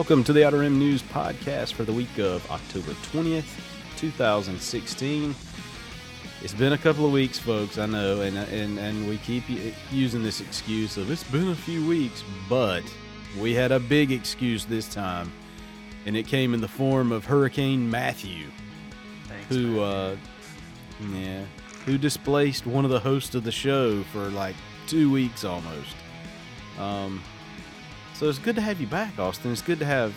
Welcome to the Outer Rim News Podcast for the week of October 20th, 2016. It's been a couple of weeks, folks, I know, and, and, and we keep using this excuse of it's been a few weeks, but we had a big excuse this time, and it came in the form of Hurricane Matthew, Thanks, who, uh, yeah, who displaced one of the hosts of the show for like two weeks almost. Um, so it's good to have you back, Austin. It's good to have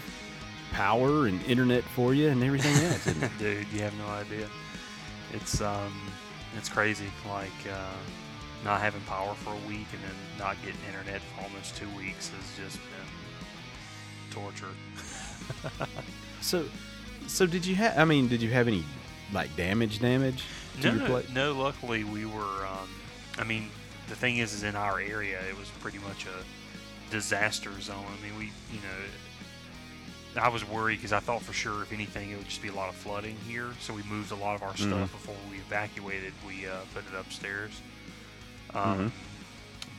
power and internet for you and everything else. Dude, you have no idea. It's um, it's crazy. Like uh, not having power for a week and then not getting internet for almost two weeks has just been torture. so, so did you have? I mean, did you have any like damage? Damage to no, your place? no. Luckily, we were. Um, I mean, the thing is, is in our area, it was pretty much a disaster zone. I mean, we, you know, I was worried because I thought for sure, if anything, it would just be a lot of flooding here. So we moved a lot of our stuff before we evacuated. We uh, put it upstairs. Um,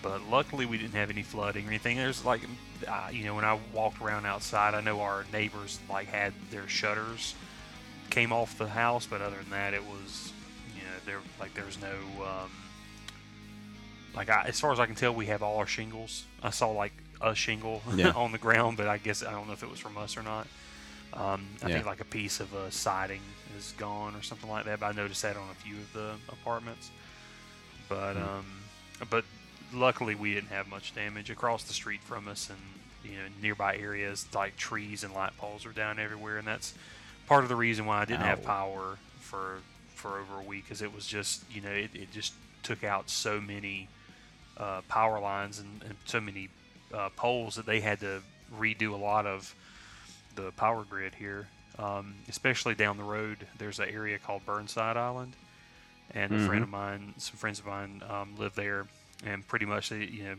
But luckily, we didn't have any flooding or anything. There's like, uh, you know, when I walked around outside, I know our neighbors like had their shutters came off the house, but other than that, it was, you know, there like there's no, um, like I, as far as I can tell, we have all our shingles. I saw like a shingle Yeah. on the ground, but I guess I don't know if it was from us or not. Um, I Yeah. think like a piece of a siding is gone or something like that. But I noticed that on a few of the apartments. But Hmm. um, but luckily we didn't have much damage across the street from us, and you know nearby areas like trees and light poles are down everywhere, and that's part of the reason why I didn't have power for for over a week, because it was just you know it, it just took out so many uh, power lines and, and so many uh, poles that they had to redo a lot of the power grid here. Um, especially down the road, there's an area called Burnside Island, and a friend of mine, some friends of mine, um, live there, and pretty much they, you know,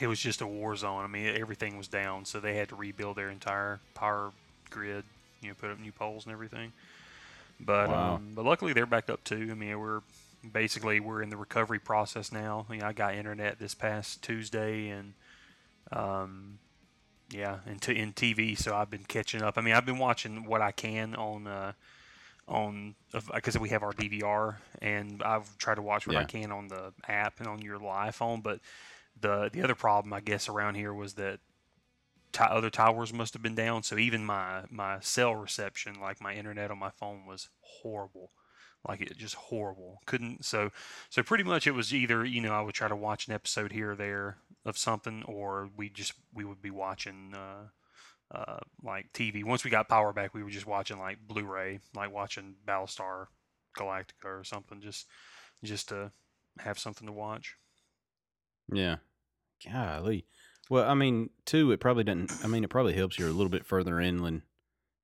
it was just a war zone. I mean, everything was down, so they had to rebuild their entire power grid, you know, put up new poles and everything. But Wow. um, but luckily they're back up too. I mean, we're basically we're in the recovery process now. I, mean, I got internet this past Tuesday, and um, yeah, and t- in TV, so I've been catching up. I mean, I've been watching what I can on uh, on because we have our DVR, and I've tried to watch what I can on the app and on your live phone. But the the other problem, I guess, around here was that t- other towers must have been down. So even my my cell reception, like my internet on my phone, was horrible. Like it just horrible. Couldn't so so pretty much it was either you know I would try to watch an episode here or there of something, or we just we would be watching. Uh, uh, like TV. Once we got power back, we were just watching like Blu-ray, like watching Battlestar Galactica or something, just just to have something to watch. Yeah. Golly. Well, I mean, too, it probably doesn't. I mean, it probably helps you're a little bit further inland.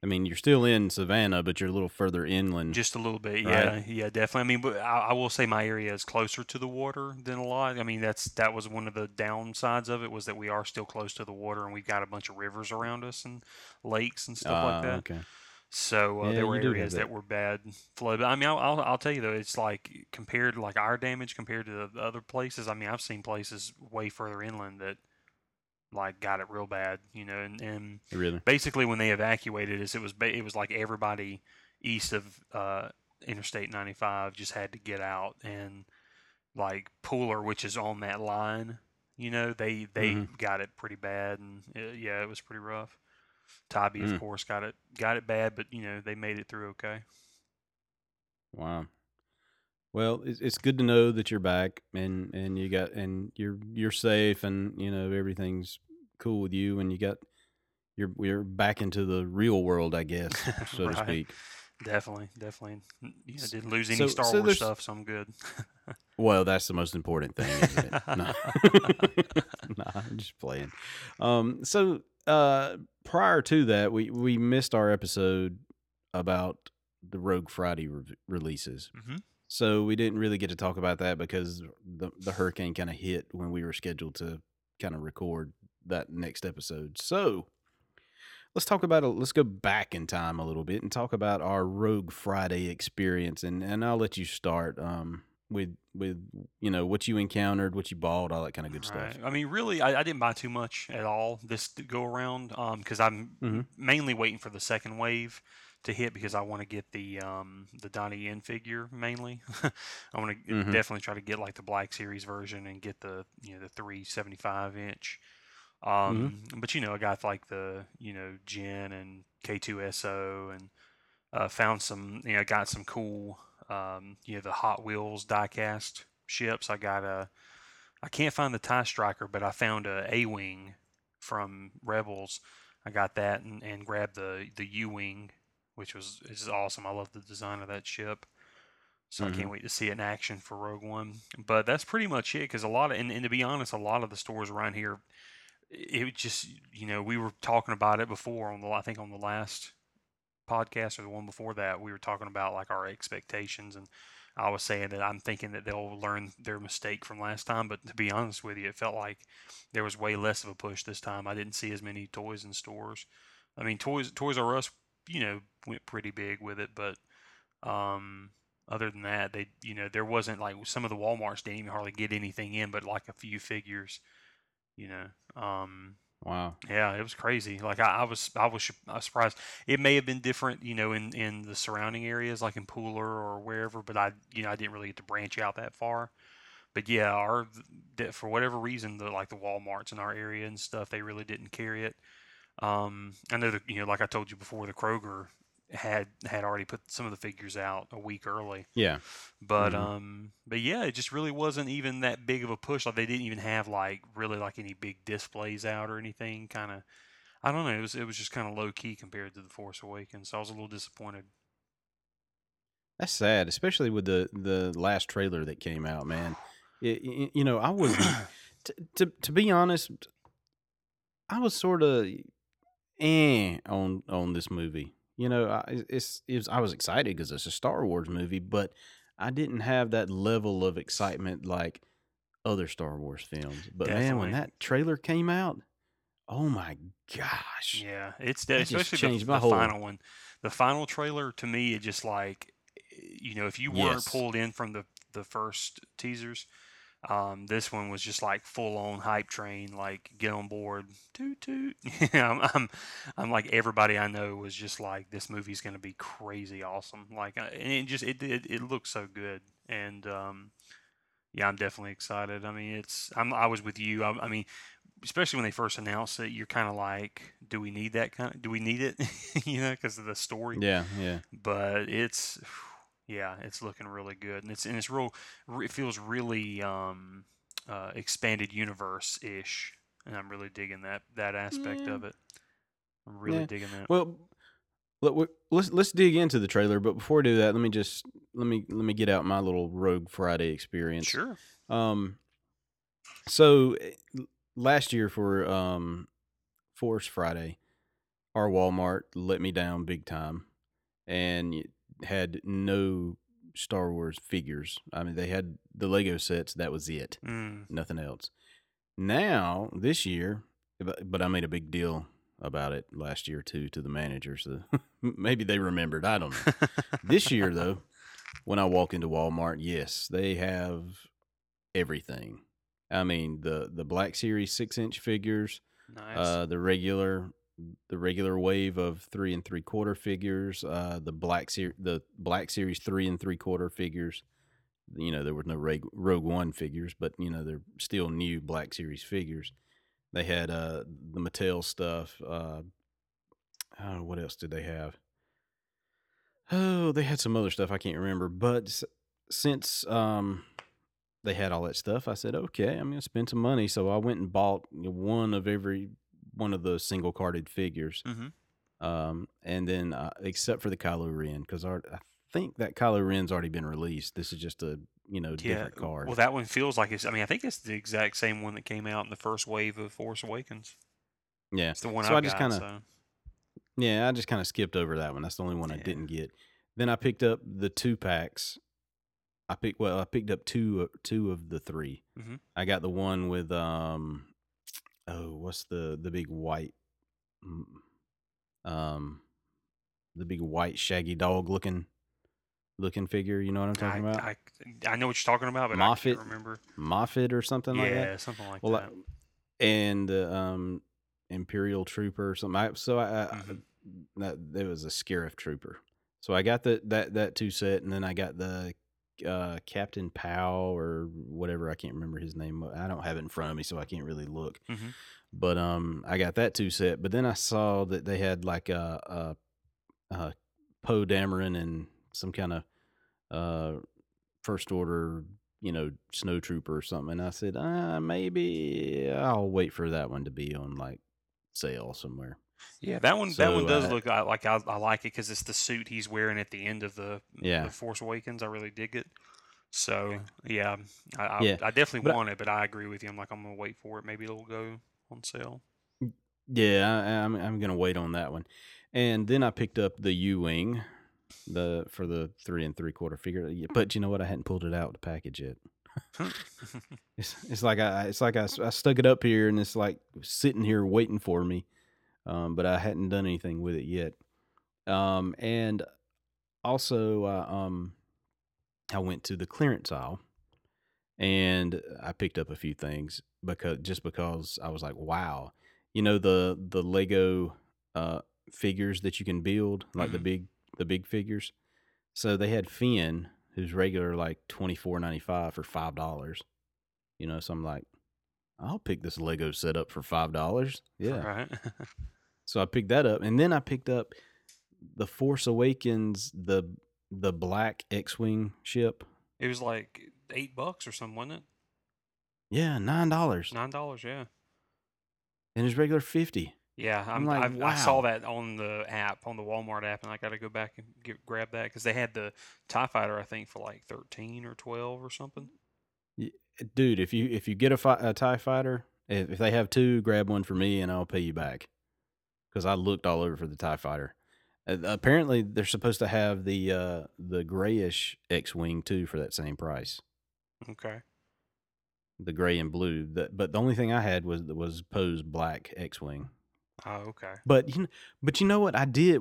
I mean, you're still in Savannah, but you're a little further inland. Just a little bit. Right. yeah, yeah, definitely. I mean, I, I will say my area is closer to the water than a lot. I mean, that's that was one of the downsides of it was that we are still close to the water, and we've got a bunch of rivers around us and lakes and stuff Ah, like that. Okay. So uh, Yeah, there were you do have areas that. that. were bad flood. But I mean, I'll, I'll, I'll tell you though, it's like compared like our damage compared to the other places. I mean, I've seen places way further inland that like got it real bad, you know. And, and Really? basically, when they evacuated us, it was ba- it was like everybody east of uh, Interstate 95 just had to get out, and like Pooler, which is on that line, you know, they they Mhm. got it pretty bad, and uh, yeah, it was pretty rough. Tybee, Mm. of course, got it got it bad, but you know they made it through okay. Wow. Well, it's it's good to know that you're back and and you got and you're you're safe and you know everything's cool with you and you got you're we're back into the real world, I guess, so to speak. Definitely, definitely. N- You know, didn't lose any So- Star so Wars stuff, so I'm good. Well, that's the most important thing, isn't it? no. nah, I'm just playing. Um, so uh, prior to that, we we missed our episode about the Rogue Friday re- releases. hmm So we didn't really get to talk about that because the the hurricane kind of hit when we were scheduled to kind of record that next episode. So let's talk about it. Let's go back in time a little bit and talk about our Rogue Friday experience. And and I'll let you start, um, with with you know what you encountered, what you bought, all that kind of good stuff. Right. I mean, really, I, I didn't buy too much at all this go around because I'm Mhm. mainly waiting for the second wave to hit because I want to get the um, the Donnie Yen figure mainly. I want to Mhm. definitely try to get like the Black Series version and get the you know the 375 inch. Um, But you know, I got like the you know Jyn and K2SO and uh, found some you know got some cool um, you know the Hot Wheels diecast ships. I got a I can't find the tie striker, but I found a A wing from Rebels. I got that and, and grabbed the the U wing, which was is awesome. I love the design of that ship. So I can't wait to see it in action for Rogue One. But that's pretty much it. Because a lot of and, and to be honest, a lot of the stores around here, it just you know we were talking about it before on the I think on the last podcast or the one before that we were talking about like our expectations and I was saying that I'm thinking that they'll learn their mistake from last time, but to be honest with you, it felt like there was way less of a push this time. I didn't see as many toys in stores. I mean, toys Toys R Us, you know, went pretty big with it, but um, other than that, they, you know, there wasn't like some of the WalMarts didn't even hardly get anything in, but like a few figures, you know. Um, Wow. yeah, it was crazy. Like I, I was, I was, I was surprised. It may have been different, you know, in in the surrounding areas, like in Pooler or wherever. But I, you know, I didn't really get to branch out that far. But yeah, our for whatever reason, the like the WalMarts in our area and stuff, they really didn't carry it. Um, I know that you know, like I told you before, the Kroger had had already put some of the figures out a week early. Yeah. But Mhm. um, but yeah, it just really wasn't even that big of a push. Like they didn't even have like really like any big displays out or anything. Kind of, I don't know. It was it was just kind of low key compared to the Force Awakens. So I was a little disappointed. That's sad, especially with the the last trailer that came out, man. It, you know, I was to, to to be honest, I was sort of eh on on this movie. You know, I, it's it was, I was excited because it's a Star Wars movie, but I didn't have that level of excitement like other Star Wars films. But man, when that trailer came out, oh my gosh, Yeah, it's de- just especially changed the, my the whole- final one. The final trailer to me, it just like, eh, you know, if you weren't Yes. pulled in from the the first teasers, um, this one was just like full on hype train. Like get on board, toot toot. I'm, I'm, I'm like everybody I know was just like this movie's gonna be crazy awesome. Like, uh, and it just it it, it looks so good, and um, yeah, I'm definitely excited. I mean, it's I'm I was with you. I, I mean, especially when they first announced it, you're kind of like, do we need that kind of? Do we need it? you know, because of the story. yeah, yeah, But it's, yeah, it's looking really good, and it's and it's real. It feels really um, uh, expanded universe ish, and I'm really digging that that aspect Yeah. of it. I'm really Yeah. digging that. Well, let, let's let's dig into the trailer, but before we do that, let me just let me let me get out my little Rogue Friday experience. Sure. Um, so eh, last year for um Force Friday, our Walmart let me down big time, and had no Star Wars figures. I mean, they had the Lego sets. That was it. Mm. Nothing else. Now this year, but, but I made a big deal about it last year too to the managers. So maybe they remembered. I don't know. this year though, when I walk into Walmart, yes, they have everything. I mean the the Black Series six inch figures, nice. uh, the regular the regular wave of three and three quarter figures, uh, the Black Series the Black Series three and three quarter figures. You know there were no Rogue, Rogue One figures, but you know they're still new Black Series figures. They had uh, the Mattel stuff. Uh, know what else did they have. Oh, they had some other stuff I can't remember. But since um, they had all that stuff, I said, okay, I'm gonna spend some money. So I went and bought one of every one of the single carded figures. mm-hmm. Um, and then uh, except for the Kylo Ren, because I think that Kylo Ren's already been released. This is just a you know different card. Well, that one feels like it's. I mean, I think it's the exact same one that came out in the first wave of Force Awakens. yeah. It's the one So I I just kinda- so. Yeah, I just kind of skipped over that one. That's the only one I didn't get. Then I picked up the two packs. I picked well, I picked up two uh, two of the 3 Mhm. I got the one with um, oh, what's the the big white, mm, um, the big white shaggy dog looking looking figure. You know what I'm talking I, about? I, I know what you're talking about, but I can't remember. Moffat or something like that. yeah, something like Well, that. I- and uh, um, Imperial Trooper or something. I, so I, I Mhm. that there was a Scarif Trooper. So I got the that that two set, and then I got the uh, Captain Powell or whatever. I can't remember his name. I don't have it in front of me, so I can't really look. Mhm. But um, I got that two set. But then I saw that they had like a, a, a Poe Dameron and some kind of uh first order, you know, snow trooper or something. And I said, uh, maybe I'll wait for that one to be on like sale somewhere. Yeah, that one that one does uh, look I, like I, I like it because it's the suit he's wearing at the end of the Yeah. the Force Awakens. I really dig it. So yeah, I I, Yeah, I definitely but want it, but I agree with you. I'm like I'm gonna wait for it. Maybe it'll go on sale. Yeah, I, I'm I'm gonna wait on that one. And then I picked up the U wing, the for the three and three quarter figure. But you know what? I hadn't pulled it out of the package yet. It's it's like I it's like I, I stuck it up here and it's like sitting here waiting for me, um, but I hadn't done anything with it yet. Um, and also, uh, um, I went to the clearance aisle and I picked up a few things because just because I was like, wow, you know the the Lego uh, figures that you can build, like the Mhm. big the big figures. So they had Finn, who's regular like twenty four ninety five for five dollars. You know, so I'm like, I'll pick this Lego set up for five dollars. Yeah. Right. So I picked that up, and then I picked up the Force Awakens, the the black X wing ship. it was like eight bucks or something, wasn't it? Yeah, nine dollars, Nine dollars. Yeah. and it's regular fifty. Yeah, I'm, like, I've, I saw that on the app, on the Walmart app, and I got to go back and get, grab that because they had the Tie Fighter, I think, for like thirteen or twelve or something. Dude, if you if you get a, fi- a Tie Fighter, if, if they have two, grab one for me, and I'll pay you back. Because I looked all over for the Tie Fighter. Uh, apparently, they're supposed to have the uh, the grayish X wing too for that same price. Okay. The gray and blue. That, but the only thing I had was was Poe's black X wing. Oh, okay. But you know, but you know what I did?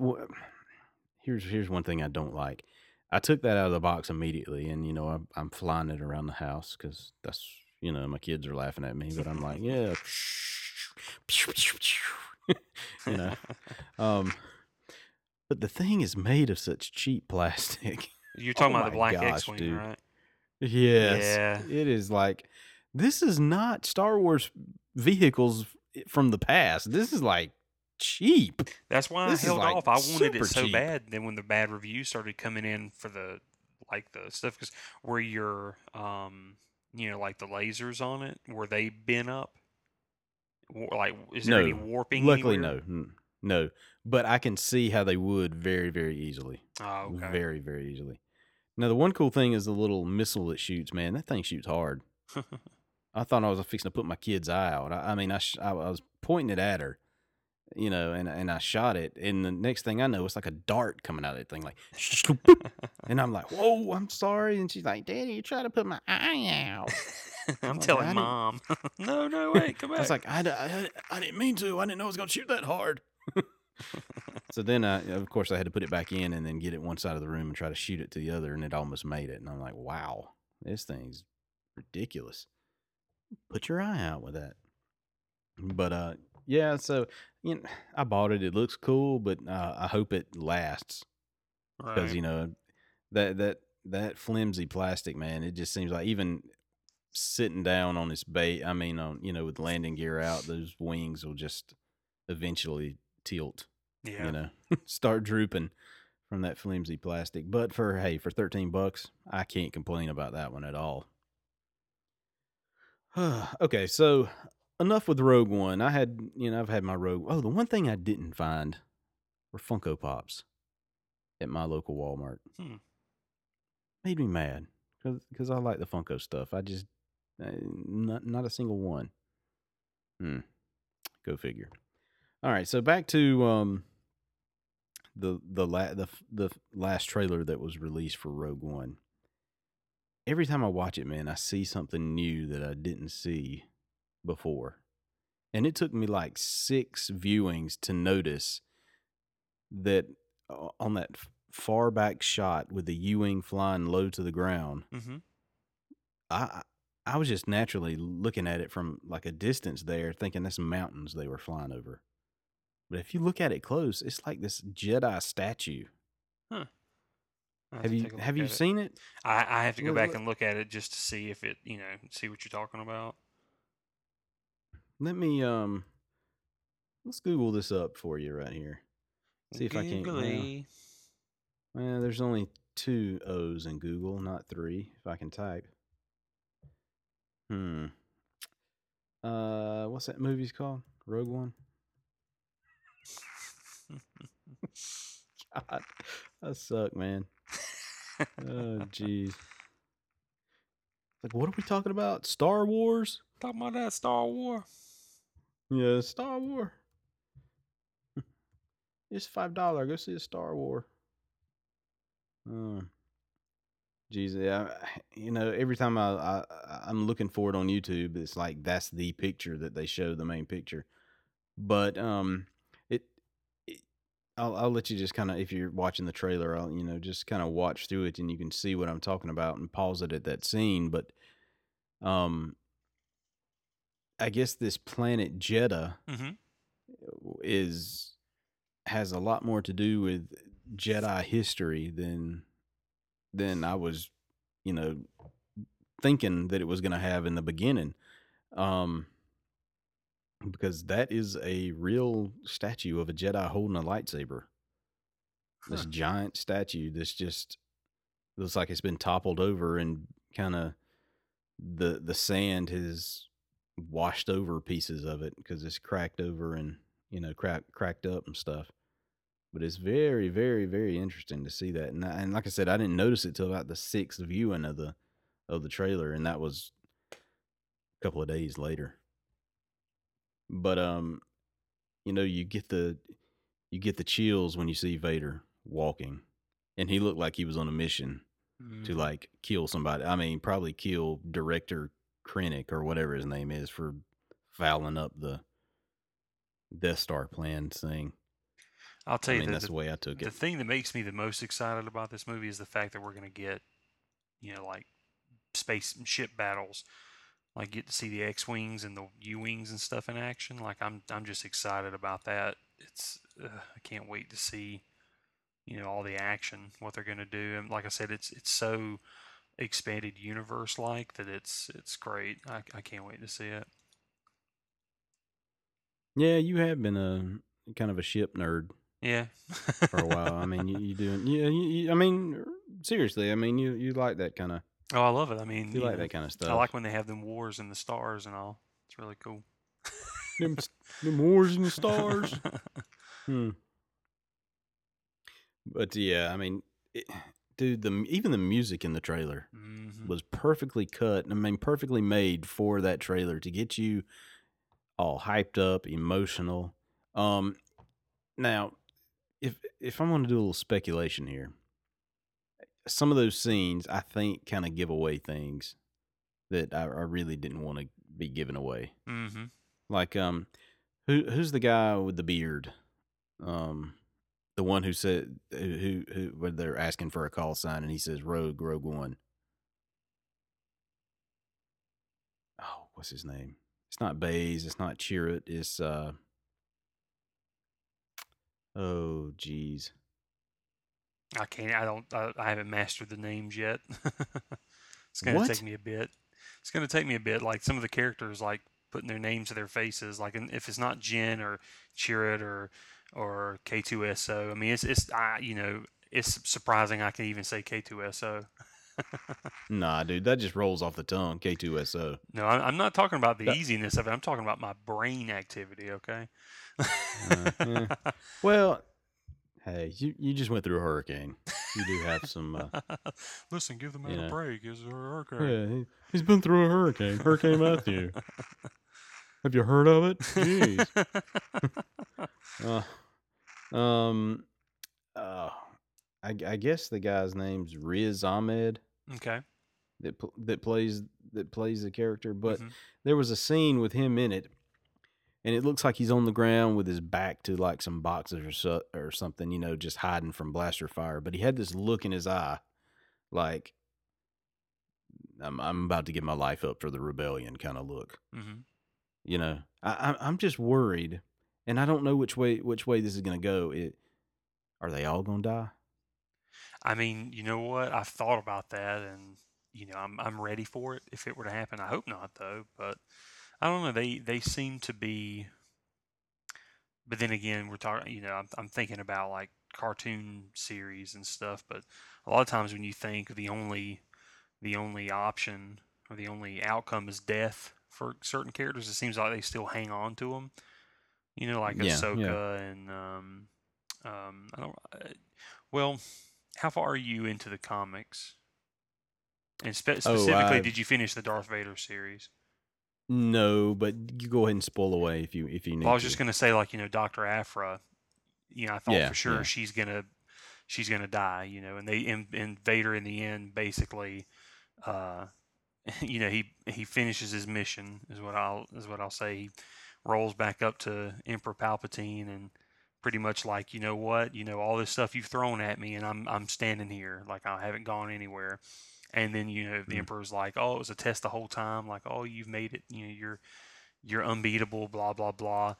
Here's here's one thing I don't like. I took that out of the box immediately, and you know I'm, I'm flying it around the house because that's you know my kids are laughing at me, but I'm like yeah, you know. Um, but the thing is made of such cheap plastic. You're talking Oh about the Black gosh, X-wing, dude. right? yes, Yeah. it is like this is not Star Wars vehicles from the past. This is like cheap. That's why This I held like, off. I wanted it so cheap. bad. Then when the bad reviews started coming in for the like the stuff, because where your um, you know, like the lasers on it, were they bent up? Like, is there any warping? Luckily, anywhere? no, no. But I can see how they would very, very easily. Oh, okay. Very, very easily. Now, the one cool thing is the little missile that shoots. Man, that thing shoots hard. I thought I was fixing to put my kid's eye out. I, I mean, I, sh- I I was pointing it at her, you know, and and I shot it, and the next thing I know, it's like a dart coming out of that thing, like, and I'm like, "Whoa, I'm sorry," and she's like, "Daddy, you try to put my eye out." I'm like, I telling didn't- mom. no, no, wait, come back. I was like, I I didn't mean to. I didn't know it was going to shoot that hard. so then, I, of course, I had to put it back in and then get it one side of the room and try to shoot it to the other, and it almost made it. And I'm like, wow, this thing's ridiculous. Put your eye out with that. But uh, yeah. So you know, I bought it. It looks cool, but uh, I hope it lasts because Right. you know that that that flimsy plastic man it just seems like even sitting down on this bait i mean on you know with landing gear out those wings will just eventually tilt yeah. you know start drooping from that flimsy plastic but for hey for 13 bucks i can't complain about that one at all okay so enough with rogue one. I had you know i've had my rogue oh the one thing i didn't find were funko pops at my local walmart. Hmm. made me mad because i like the funko stuff. I just uh, not, not a single one. Hmm. Go figure. All right so back to um the the la- the the last trailer that was released for Rogue One. Every time I watch it, man, I see something new that I didn't see before. And it took me like 6 viewings to notice that uh, on that far back shot with the U wing flying low to the ground, Mm-hmm. I I was just naturally looking at it from like a distance there, thinking that's mountains they were flying over. But if you look at it close, it's like this Jedi statue. Have you have you seen it? I, I have to go Look- back look- and look at it just to see if it, you know, see what you're talking about. Let me um let's Google this up for you right here. See if I can't- well, Googly. Well, there's only two O's in Google, not three, if I can type. Hmm. Uh what's that movie's called? Rogue One? God, I suck, man. Oh jeez. Like what are we talking about? Star Wars? Talking about that Star War. Yeah, Star War. It's five dollar. Go see a Star War. Um, geez, yeah. You know, every time I, I I'm looking for it on YouTube, it's like that's the picture that they show, the main picture. But um, it, it I'll I'll let you just kind of if you're watching the trailer, I'll you know just kind of watch through it and you can see what I'm talking about and pause it at that scene. But um, I guess this planet Jedha Mm-hmm. is has a lot more to do with Jedi history than than I was, you know, thinking that it was going to have in the beginning. Um because that is a real statue of a Jedi holding a lightsaber. This Huh. giant statue that's just looks like it's been toppled over and kind of the the sand has washed over pieces of it because it's cracked over and you know crack, cracked up and stuff but it's very very very interesting to see that and, I- and like i said i didn't notice it till about the sixth viewing of the of the trailer and that was a couple of days later but um you know you get the you get the chills when you see vader walking and he looked like he was on a mission Mm-hmm. to like kill somebody. I mean, probably kill director Krennic or whatever his name is for fouling up the Death Star plan thing. I'll tell I you mean, the, that's the, the way I took it. the thing that makes me the most excited about this movie is the fact that we're going to get, you know, like space ship battles, like get to see the X wings and the U wings and stuff in action. Like I'm, I'm just excited about that. It's, uh, I can't wait to see, you know, all the action, what they're going to do. And like I said, it's, it's so expanded universe like that it's, it's great. I, I can't wait to see it. Yeah, you have been a kind of a ship nerd Yeah. for a while. I mean, you, you doing? Yeah, you, you, I mean, seriously, I mean, you you like that kind of oh, I love it. I mean, you like know, that kind of stuff. I like when they have them wars and the stars and all. It's really cool. them, them wars and the stars. Hmm. But yeah, I mean, it, dude, the even the music in the trailer hmm was perfectly cut. I mean, perfectly made for that trailer to get you all hyped up, emotional. Um, now, if if I'm going to do a little speculation here, some of those scenes I think kind of give away things that I, I really didn't want to be given away. hmm Like, um, who who's the guy with the beard? Um, the one who said who who, who they're asking for a call sign and he says Rogue Rogue One. Oh, what's his name? It's not Baze. It's not Chirrut. It's uh. Oh, jeez. I can't. I don't. I, I haven't mastered the names yet. it's gonna What? take me a bit. It's gonna take me a bit. Like some of the characters, like putting their names to their faces. Like if it's not Jyn or Chirrut or or K2SO. I mean, it's it's I you know it's surprising I can even say K2SO. Nah, dude, that just rolls off the tongue. K two S O. No, I'm not talking about the easiness of it. I'm talking about my brain activity. Okay. Uh, yeah. Well, hey, you you just went through a hurricane. You do have some. Uh, Listen, give the man a know. break. It's a hurricane. Yeah, he, he's been through a hurricane, Hurricane Matthew. Have you heard of it? Jeez. Uh, um, uh, I, I guess the guy's name's Riz Ahmed okay. that that plays that plays the character. But Mhm. there was a scene with him in it and it looks like he's on the ground with his back to like some boxes or so, or something, you know, just hiding from blaster fire. But he had this look in his eye, like I'm I'm about to give my life up for the rebellion kind of look. hmm You know, I, I'm just worried, and I don't know which way which way this is gonna go. It are they all gonna die? I mean, you know what? I've thought about that, and you know, I'm I'm ready for it if it were to happen. I hope not, though. But I don't know. They they seem to be. But then again, we're talking. You know, I'm I'm thinking about like cartoon series and stuff. But a lot of times when you think the only the only option or the only outcome is death for certain characters, it seems like they still hang on to them. You know, like Yeah, yeah. Ahsoka and um, um, I don't. Uh, well, how far are you into the comics? And spe- Oh, specifically, I- did you finish the Darth Vader series? No, but you go ahead and spoil away if you if you need. Well, I was to. just gonna say, like you know, Doctor Aphra. You know, I thought Yeah, for sure yeah. she's gonna she's gonna die. You know, and they and, and Vader in the end basically, uh, you know, he he finishes his mission is what I'll is what I'll say. He rolls back up to Emperor Palpatine and pretty much like, you know what, you know, all this stuff you've thrown at me, and I'm I'm standing here like I haven't gone anywhere. And then you know the Mm. emperor's like, "Oh, it was a test the whole time. Like, oh, you've made it. You know, you're you're unbeatable. Blah blah blah."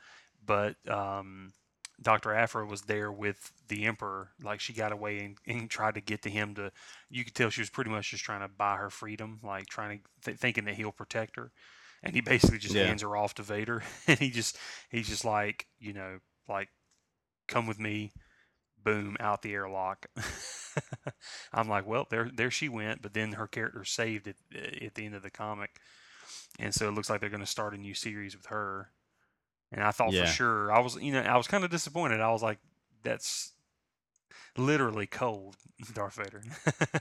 But um, Dr. Aphra was there with the emperor. Like, she got away and, and tried to get to him to. You could tell she was pretty much just trying to buy her freedom, like trying to th- thinking that he'll protect her. And he basically just Yeah. hands her off to Vader, and he just he's just like, you know, like, come with me, boom, out the airlock. I'm like, well, there there she went, but then her character saved at eh, at the end of the comic, and so it looks like they're going to start a new series with her. And I thought Yeah. for sure, I was, you know, I was kind of disappointed. I was like, that's literally cold, Darth Vader.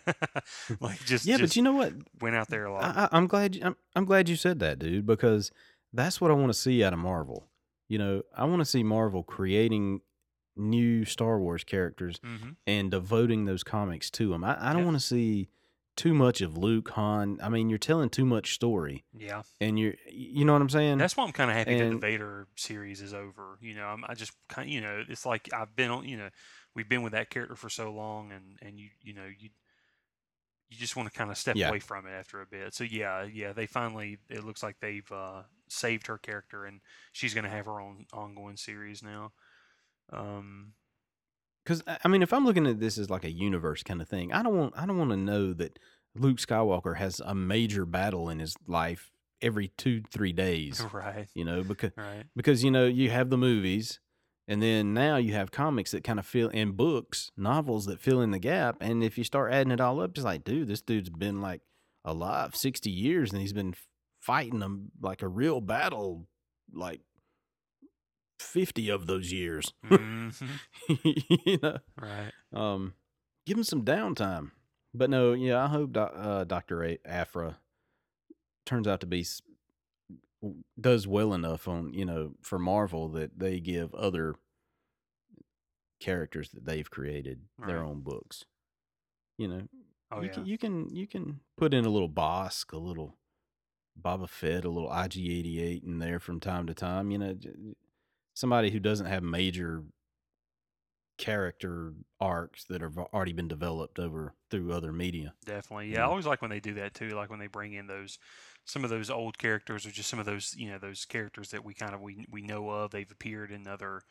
like just yeah, just but you know what? went out there a lot. I, I'm glad. You, I'm, I'm glad you said that, dude, because that's what I want to see out of Marvel. You know, I want to see Marvel creating new Star Wars characters hmm and devoting those comics to them. I, I don't Yeah. want to see too much of Luke, Han. I mean, you're telling too much story, Yeah, and you're, you know what I'm saying? that's why I'm kind of happy that the Vader series is over. You know, I'm, I just kind, you know, it's like I've been on, you know, we've been with that character for so long, and and you, you know, you. You just want to kind of step Yeah. away from it after a bit. So yeah, yeah, they finally. It looks like they've uh, saved her character, and she's going to have her own ongoing series now. Um, Because I mean, if I'm looking at this as like a universe kind of thing, I don't want I don't want to know that Luke Skywalker has a major battle in his life every two three days. right, You know, because right. because you know you have the movies, and then now you have comics that kind of fill in books, novels that fill in the gap. And if you start adding it all up, it's like, dude, this dude's been like alive sixty years, and he's been fighting them like a real battle, like fifty of those years. hmm you know. Right. Um, give him some downtime. But no, yeah, I hope doc, uh, Doctor A- Aphra turns out to be does well enough on you know for Marvel that they give other characters that they've created their own books. You know, Oh you yeah. can you can you can put in a little Bossk, a little Boba Fett, a little IG88 in there from time to time. You know, somebody who doesn't have major character arcs that have already been developed over through other media. Definitely. you Yeah, I always like when they do that too. Like when they bring in those some of those old characters or just some of those you know those characters that we kind of we we know of. They've appeared in other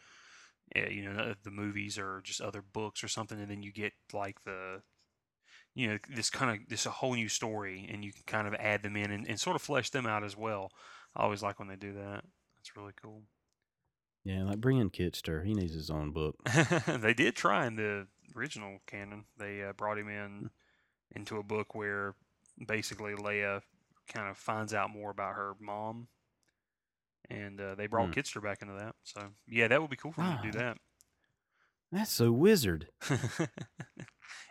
uh, you know uh, the movies or just other books or something, and then you get like the you know this kind of this a whole new story, and you can kind of add them in and, and sort of flesh them out as well. I always like when they do that. That's really cool. Yeah, like bring in Kitster. He needs his own book. they did try in the original canon. They uh, brought him in into a book where basically Leia kind of finds out more about her mom, and uh, they brought Hmm. Kitster back into that. So yeah, that would be cool for them to do that. That's so wizard.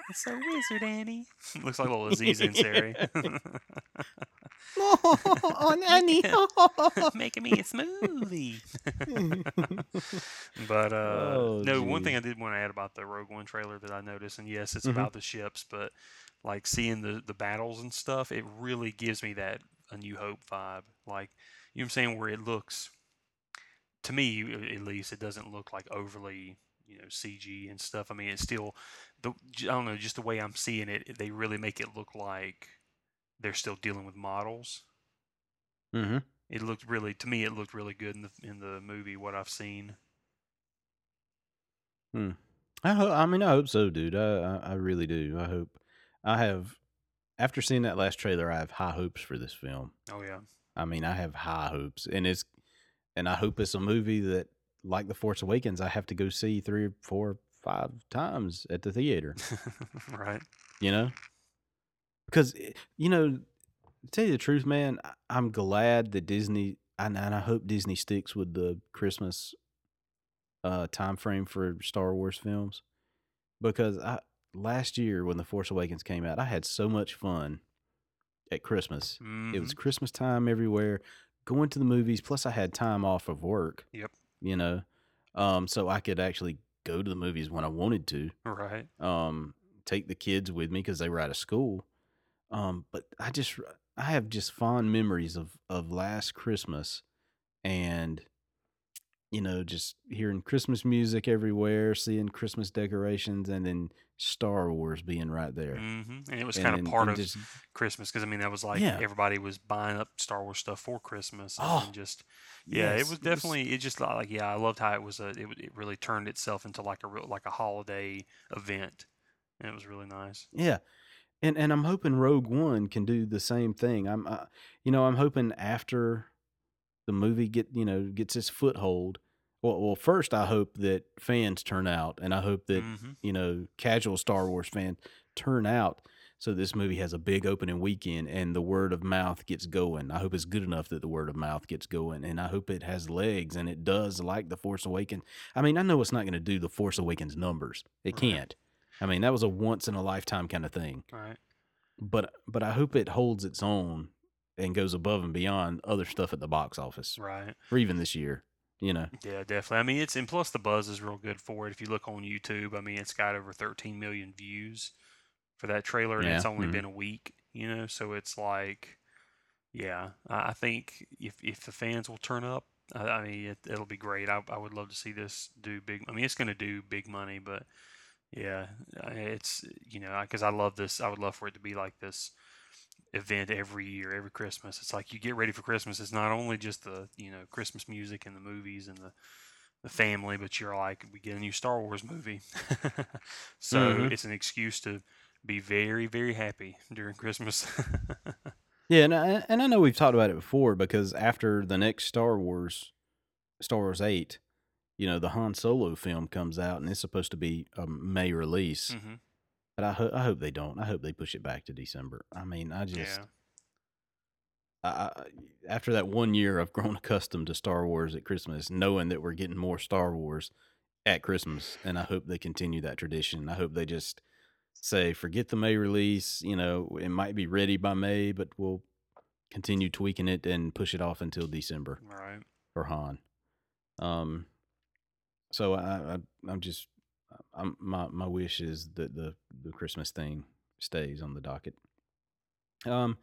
it's a wizard, Annie. Looks like a little Aziz Ansari. oh, nanny. Making me a smoothie. but uh, Oh, no, one thing. I did want to add about the Rogue One trailer that I noticed, and yes, it's Mhm. about the ships, but like seeing the the battles and stuff, it really gives me that A New Hope vibe. Like you know what I'm saying, where it looks to me at least, it doesn't look like overly you know CG and stuff. I mean, it's still the I don't know, just the way I'm seeing it, they really make it look like they're still dealing with models. Mm-hmm. It looked really to me, it looked really good in the in the movie. What I've seen. Hmm. I ho- I mean, I hope so, dude. I, I I really do. I hope. I have. After seeing that last trailer, I have high hopes for this film. Oh yeah, I mean, I have high hopes, and it's, and I hope it's a movie that, like The Force Awakens, I have to go see three, four, five times at the theater. right. You know, because eh, you know, to tell you the truth, man, I'm glad that Disney, and, and I hope Disney sticks with the Christmas uh time frame for Star Wars films, because I last year when The Force Awakens came out, I had so much fun at Christmas. It was Mhm. Christmas time everywhere, going to the movies. Plus, I had time off of work. Yep. You know, um, so I could actually go to the movies when I wanted to. right. Um, take the kids with me because they were out of school. Um, but I just I have just fond memories of of last Christmas, and you know, just hearing Christmas music everywhere, seeing Christmas decorations, and then Star Wars being right there. hmm And it was And- kind and- of part and of just Christmas because I mean that was like Yeah. everybody was buying up Star Wars stuff for Christmas. And Oh, just yeah, it was definitely it just like yeah, I loved how it was a it, it really turned itself into like a real like a holiday event, and it was really nice. Yeah, and and I'm hoping Rogue One can do the same thing. I'm, uh, you know, I'm hoping after the movie get you know gets its foothold. Well, well, first I hope that fans turn out, and I hope that hmm you know casual Star Wars fans turn out, so this movie has a big opening weekend, and the word of mouth gets going. I hope it's good enough that the word of mouth gets going, and I hope it has legs, and it does like the Force Awakens. I mean, I know it's not going to do the Force Awakens numbers. It Right. can't. I mean, that was a once in a lifetime kind of thing Right. but but I hope it holds its own and goes above and beyond other stuff at the box office, Right. or even this year. You know, Yeah, definitely. I mean, it's and plus the buzz is real good for it. If you look on YouTube, I mean, it's got over 13 million views for that trailer, and it's Yeah, only mhm. been a week. You know, so it's like, yeah, I I think if if the fans will turn up, I, I mean, it, it'll be great. I I would love to see this do big. I mean, it's going to do big money, but yeah, it's you know, because I love this. I would love for it to be like this event every year, every Christmas. It's like you get ready for Christmas. It's not only just the you know Christmas music and the movies and the the family, but you're like we get a new Star Wars movie, so Mhm. it's an excuse to be very very happy during Christmas. yeah, and I, and I know we've talked about it before because after the next Star Wars, Star Wars Eight, you know, the Han Solo film comes out, and it's supposed to be a May release. hmm But I hope I hope they don't. I hope they push it back to December. I mean, I just Yeah, I, after that one year, I've grown accustomed to Star Wars at Christmas, knowing that we're getting more Star Wars at Christmas, and I hope they continue that tradition. I hope they just say, forget the May release. You know, it might be ready by May, but we'll continue tweaking it and push it off until December right. for Han. Um, so I, I I'm just I'm my my wish is that the the Christmas thing stays on the docket. Um,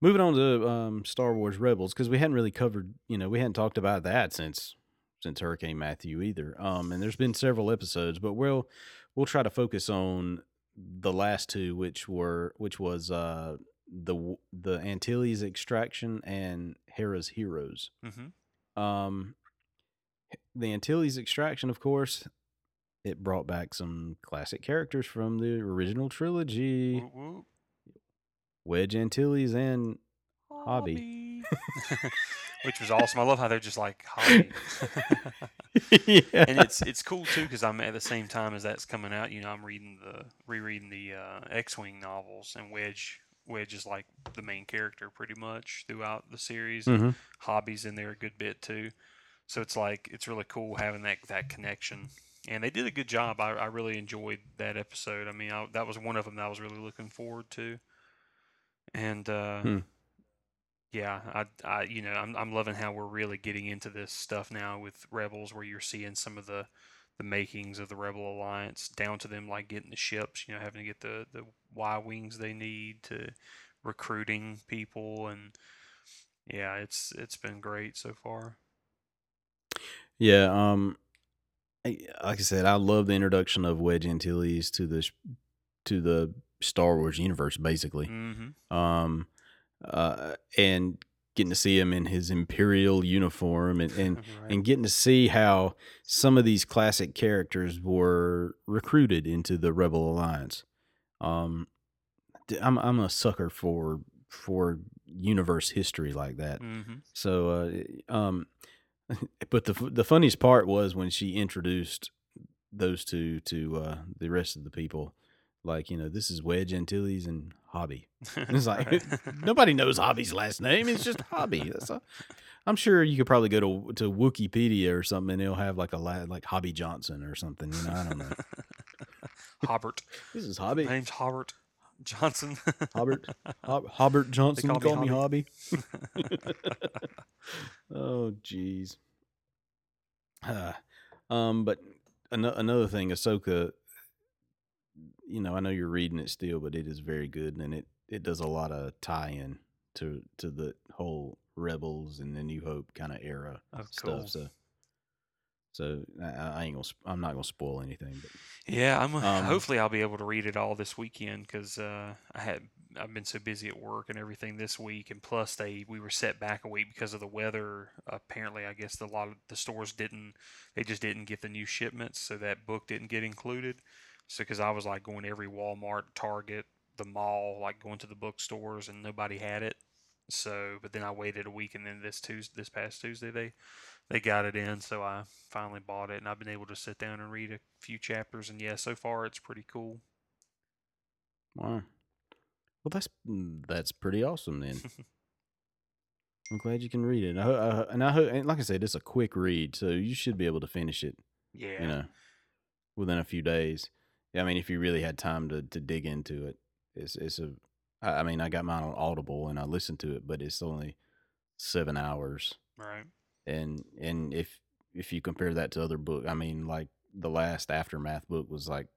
moving on to um Star Wars Rebels because we hadn't really covered you know we hadn't talked about that since since Hurricane Matthew either. Um, and there's been several episodes, but we'll we'll try to focus on the last two, which were which was uh the the Antilles extraction and Hera's heroes. hmm Um, the Antilles extraction, of course, it brought back some classic characters from the original trilogy: Whoop, whoop. Wedge Antilles and Hobbie. Hobbie. Which was awesome. I love how they're just like hobby. yeah, and it's it's cool too because I'm at the same time as that's coming out. You know, I'm reading the rereading the uh, X-wing novels, and Wedge Wedge is like the main character pretty much throughout the series. and Mhm. Hobbie's in there a good bit too, so it's like it's really cool having that that connection. And they did a good job. I, I really enjoyed that episode. I mean, I, that was one of them that I was really looking forward to. And uh, Hmm. yeah, I, I, you know, I'm, I'm loving how we're really getting into this stuff now with Rebels, where you're seeing some of the, the makings of the Rebel Alliance, down to them like getting the ships, you know, having to get the the Y wings they need to recruiting people, and yeah, it's it's been great so far. Yeah, um, like I said, I love the introduction of Wedge Antilles to the to the Star Wars universe, basically. Mm-hmm. Um, uh, and getting to see him in his Imperial uniform, and and right. and getting to see how some of these classic characters were recruited into the Rebel Alliance. Um, I'm I'm a sucker for for universe history like that. mm-hmm. So, uh, um, but the the funniest part was when she introduced those two to uh, the rest of the people. Like, you know, this is Wedge Antilles and Hobbie. It's like nobody knows Hobbie's last name. It's just Hobbie. That's a, I'm sure you could probably go to to Wikipedia or something, and it'll have like a la- like Hobbie Johnson or something. You know, I don't know. Hobart. This is Hobbie. My name's Hobart Johnson. Hobart. Hob- Hobart Johnson. call Call, me me Hobbie. oh, jeez. Ah, um, but an- another thing, Ahsoka. You know, I know you're reading it still, but it is very good, and it it does a lot of tie-in to to the whole Rebels and the New Hope kind of era Oh, stuff. cool. So, so I, ain't gonna. I'm not gonna spoil anything, but Yeah, I'm. Um, hopefully, I'll be able to read it all this weekend because uh, I had I've been so busy at work and everything this week, and plus they we were set back a week because of the weather. Apparently, I guess the, a lot of the stores didn't they just didn't get the new shipments, so that book didn't get included. So because I was like going to every Walmart, Target, the mall, like going to the bookstores, and nobody had it. So, but then I waited a week, and then this Tuesday, this past Tuesday, they they got it in, so I finally bought it, and I've been able to sit down and read a few chapters. And yeah, so far it's pretty cool. wow. Well, that's mm, that's pretty awesome then. I'm glad you can read it. I, I, and I hope, and like I said, it's a quick read, so you should be able to finish it. Yeah, You know, within a few days. I mean, if you really had time to to dig into it, it's it's a. I mean, I got mine on Audible and I listened to it, but it's only seven hours. right. And and if if you compare that to other book, I mean, like the last aftermath book was like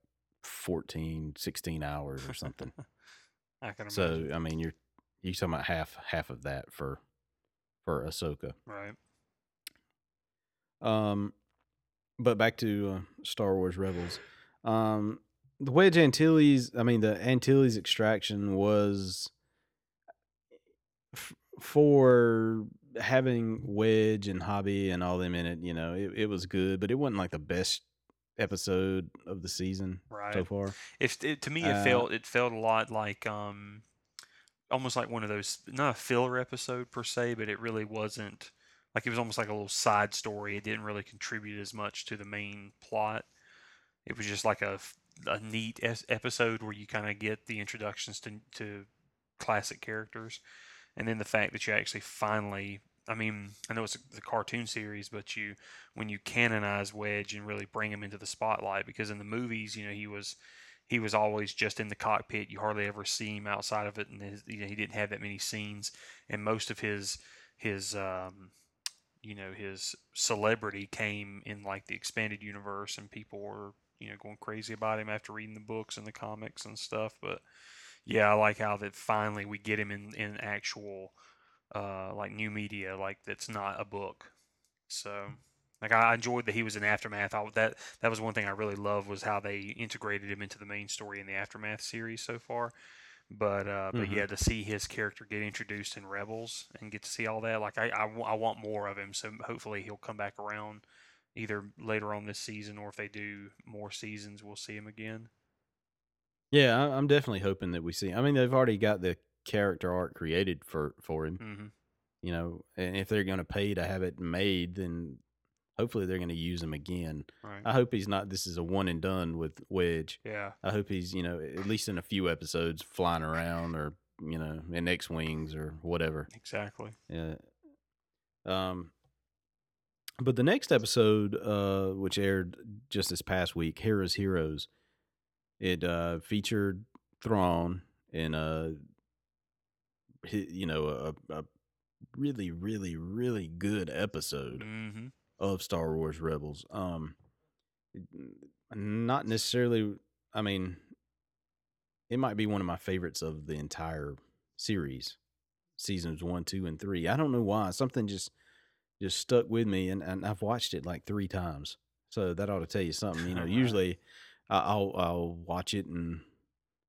14, 16 hours or something. I can So imagine. I mean, you're you talking about half half of that for for Ahsoka. right. Um, but back to uh, Star Wars Rebels. Um, the Wedge Antilles, I mean, the Antilles extraction was f- for having Wedge and Hobbie and all them in it. You know, it, it was good, but it wasn't like the best episode of the season Right. so far. If it, to me, it Uh, felt it felt a lot like um, almost like one of those not a filler episode per se, but it really wasn't. Like it was almost like a little side story. It didn't really contribute as much to the main plot. It was just like a a neat es- episode where you kind of get the introductions to to classic characters, and then the fact that you actually finally. I mean, I know it's a, the cartoon series, but you when you canonize Wedge and really bring him into the spotlight, because in the movies, you know, he was he was always just in the cockpit. You hardly ever see him outside of it, and his, you know, he didn't have that many scenes. And most of his his um, you know his celebrity came in like the expanded universe, and people were you know going crazy about him after reading the books and the comics and stuff. But yeah, I like how that finally we get him in in actual uh, like new media, like that's not a book. So like I enjoyed that he was in aftermath. I, that that was one thing I really loved was how they integrated him into the main story in the aftermath series so far. But uh, but Mhm. yeah, to see his character get introduced in Rebels and get to see all that, like I, I, I want more of him. So hopefully he'll come back around either later on this season or if they do more seasons, we'll see him again. Yeah, I, I'm definitely hoping that we see. I mean, they've already got the character art created for for him. hmm you know, and if they're going to pay to have it made, then hopefully they're going to use him again. Right. I hope he's not. This is a one and done with Wedge. yeah. I hope he's, you know, at least in a few episodes flying around or you know in X wings or whatever. Exactly. Yeah. Um. But the next episode, uh, which aired just this past week, Hera's Heroes, it uh featured Thrawn in a, you know, a, a really, really, really good episode hmm of Star Wars Rebels. Um, not necessarily. I mean, it might be one of my favorites of the entire series, seasons one, two, and three. I don't know why. Something just just stuck with me, and, and I've watched it like three times. So that ought to tell you something. You know, usually I'll I'll watch it and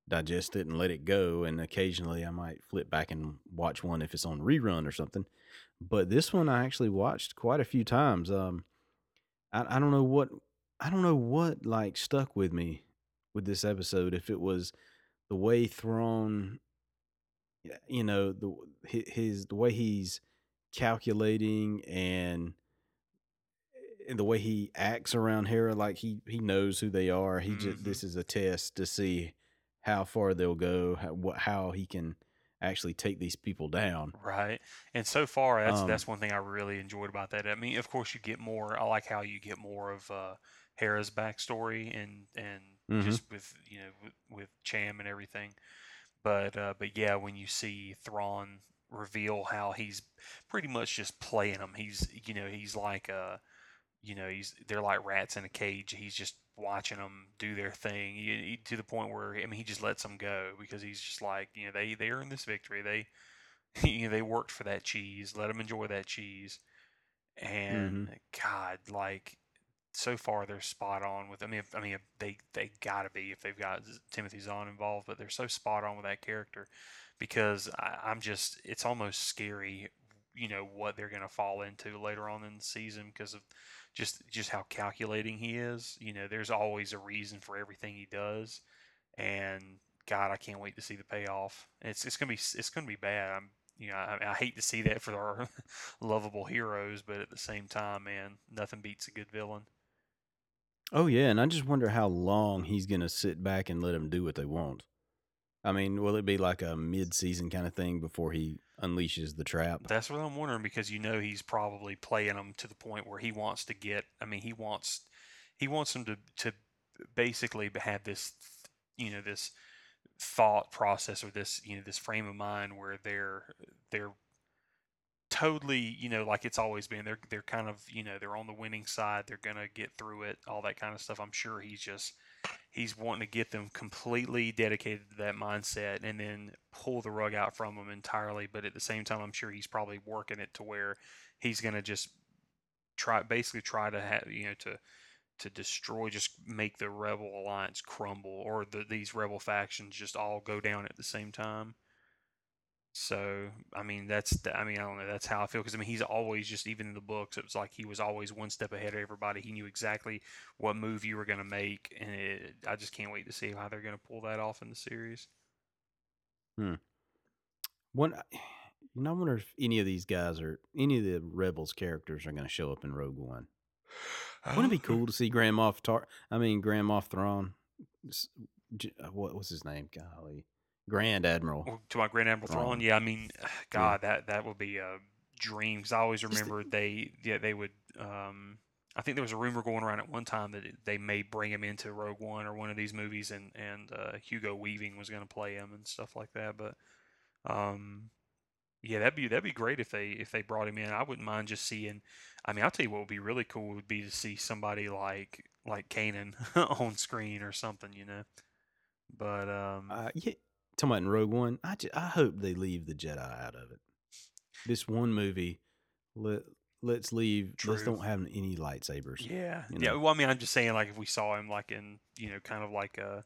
digest it and let it go, and occasionally I might flip back and watch one if it's on rerun or something. But this one I actually watched quite a few times. Um, I I don't know what I don't know what like stuck with me with this episode. If it was the way Thrawn, you know, the his the way he's calculating and the way he acts around Hera, like he he knows who they are. He just Mhm. this is a test to see how far they'll go, how, what how he can actually take these people down. Right. And so far, that's Um, that's one thing I really enjoyed about that. I mean, of course, you get more. I like how you get more of uh, Hera's backstory and and Mhm. just with you know with, with Cham and everything. But uh, but yeah, when you see Thrawn reveal how he's pretty much just playing them, he's you know he's like uh you know he's they're like rats in a cage. He's just watching them do their thing he, he- to the point where I mean he just lets them go because he's just like you know they they earned this victory. They you know they worked for that cheese. Let them enjoy that cheese. And mm-hmm. God, like so far they're spot on with. I mean, if, I mean they they gotta be if they've got Timothy Zahn involved, but they're so spot on with that character because I, I'm just it's almost scary, you know, what they're gonna fall into later on in the season because of just just how calculating he is. You know, there's always a reason for everything he does, and God, I can't wait to see the payoff. It's it's gonna be it's gonna be bad. I'm you know I, I hate to see that for our lovable heroes, but at the same time, man, nothing beats a good villain. Oh yeah, and I just wonder how long he's gonna sit back and let them do what they want. I mean, will it be like a mid-season kind of thing before he unleashes the trap? That's what I'm wondering because you know he's probably playing them to the point where he wants to get. I mean, he wants he wants them to to basically have this you know this thought process or this you know this frame of mind where they're they're totally you know like it's always been they're they're kind of you know they're on the winning side they're gonna get through it all that kind of stuff i'm sure he's just he's wanting to get them completely dedicated to that mindset and then pull the rug out from them entirely. But at the same time i'm sure he's probably working it to where he's gonna just try basically try to have you know to to destroy just make the rebel alliance crumble or the, these rebel factions just all go down at the same time so I mean that's the- I mean I don't know that's how I feel because I mean he's always just even in the books it was like he was always one step ahead of everybody. He knew exactly what move you were going to make, and it, I just can't wait to see how they're going to pull that off in the series. Hmm. One, you know, I wonder if any of these guys or any of the rebels characters are gonna show up in Rogue One. Wouldn't it be cool to see Grand Moff Tar? I mean, Grand Moff Thrawn. uh, What was his name? Golly, Grand Admiral. To my Grand Admiral Thrawn, Thrawn. yeah, I mean, God, that that would be a dream. Cause I always Just the- remember they yeah they would. Um, I think there was a rumor going around at one time that it- they may bring him into Rogue One or one of these movies, and and uh, Hugo Weaving was going to play him and stuff like that. But um, yeah, that'd be that'd be great if they if they brought him in. I wouldn't mind just seeing. I mean, I'll tell you what would be really cool would be to see somebody like like Kanan on screen or something, you know. But um, Uh, yeah, talking about in Rogue One. I I hope they leave the Jedi out of it. This one movie, let let's leave. Let's don't have any lightsabers. Yeah, you yeah. Well, I mean, I'm just saying, like, if we saw him, like, in, you know, kind of like, uh,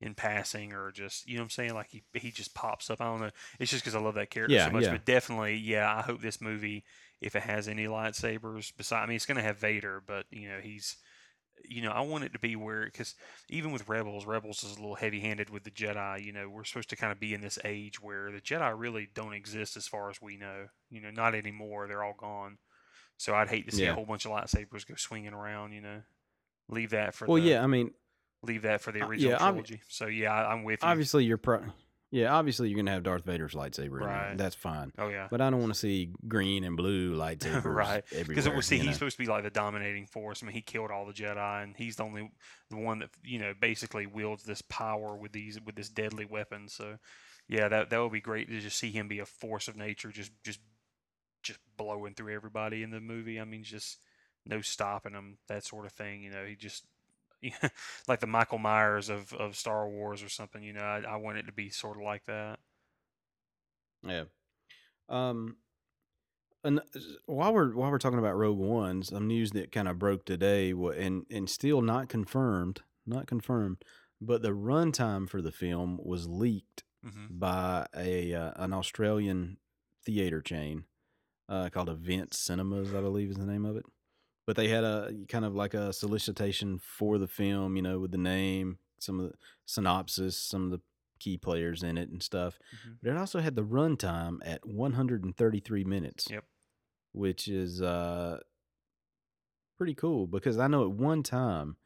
in passing, or just, you know, what I'm saying, like, he he just pops up. I don't know. It's just because I love that character Yeah, so much. yeah. But definitely, yeah. I hope this movie, if it has any lightsabers, beside, I mean, it's gonna have Vader, but you know, he's, you know, I want it to be where, because even with Rebels, Rebels is a little heavy-handed with the Jedi. You know, we're supposed to kind of be in this age where the Jedi really don't exist as far as we know. You know, not anymore. They're all gone. So I'd hate to see Yeah. a whole bunch of lightsabers go swinging around. You know, leave that for Well, the, yeah. I mean, leave that for the Uh, original yeah, obvi- trilogy. So yeah, I, I'm with you. obviously you're pro. Yeah, obviously you're gonna have Darth Vader's lightsaber. Right. That's fine. oh yeah, But I don't want to see green and blue lightsabers Right. because was see he's know? supposed to be like the dominating force. I mean, he killed all the Jedi, and he's the only the one that you know basically wields this power with these with this deadly weapon. So yeah, that that would be great to just see him be a force of nature, just just just blowing through everybody in the movie. I mean, just no stopping him, that sort of thing. You know, he just like the Michael Myers of, of Star Wars or something. You know, I, I want it to be sort of like that. Yeah. Um. an, while we're while we're talking about Rogue One, some news that kind of broke today, and and still not confirmed, not confirmed, but the runtime for the film was leaked hmm by a uh, an Australian theater chain uh, called Event Cinemas, I believe is the name of it. But they had a kind of like a solicitation for the film, you know, with the name, some of the synopsis, some of the key players in it and stuff. hmm But it also had the runtime at 133 minutes, Yep. which is uh, pretty cool because I know at one time,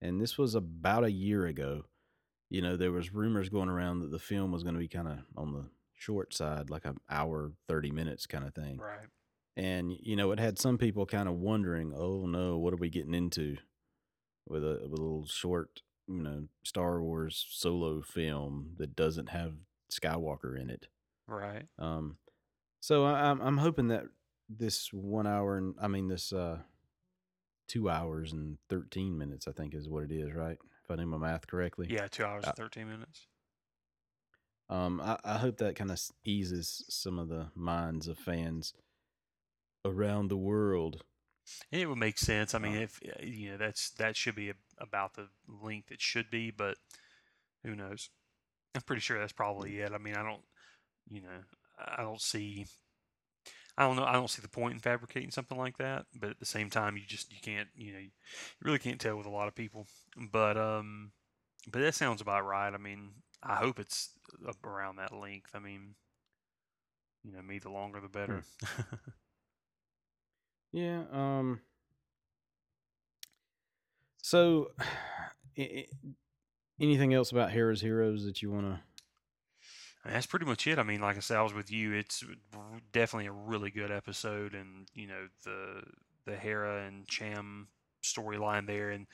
and this was about a year ago, you know, there was rumors going around that the film was going to be kind of on the short side, like an hour, 30 minutes kind of thing. Right. And, you know, it had some people kind of wondering, oh no, what are we getting into with a, with a little short, you know, Star Wars solo film that doesn't have Skywalker in it. Right. Um, so I, I'm I'm hoping that this one hour and I mean this uh two hours and thirteen minutes I think is what it is, right? If I do my math correctly. Yeah. Two hours Uh, and thirteen minutes. Um, I, I hope that kind of eases some of the minds of fans around the world. And it would make sense. I mean, Uh, if uh, you know, that's that should be a, about the length it should be, but who knows? I'm pretty sure that's probably it. I mean, I don't, you know, I don't see, I don't know, I don't see the point in fabricating something like that. But at the same time, you just you can't, you know, you really can't tell with a lot of people. But um, but that sounds about right. I mean, I hope it's up around that length. I mean, you know, me the longer the better. Yeah. Um. So, anything else about Hera's Heroes that you want to? That's pretty much it. I mean, like I said, I was with you. It's definitely a really good episode, and you know the the Hera and Cham storyline there, and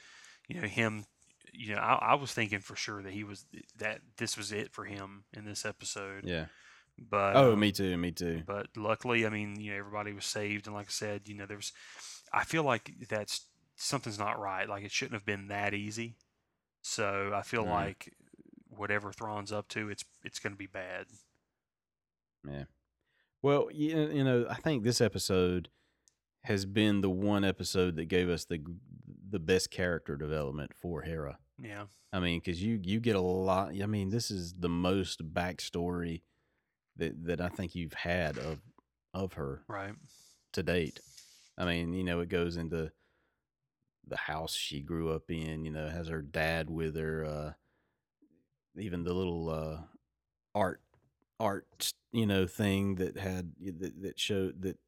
you know him. You know, I, I was thinking for sure that he was that this was it for him in this episode. Yeah. But Oh, um, me too. Me too. But luckily, I mean, you know, everybody was saved, and like I said, you know, there's. I feel like that's something's not right. Like it shouldn't have been that easy. So I feel Mhm. like whatever Thrawn's up to, it's it's going to be bad. Yeah. Well, you, you know, I think this episode has been the one episode that gave us the the best character development for Hera. Yeah. I mean, because you you get a lot. I mean, this is the most backstory that that I think you've had of of her Right. to date. I mean, you know, it goes into the house she grew up in. You know, has her dad with her. Uh, even the little uh, art art you know thing that had that, that showed that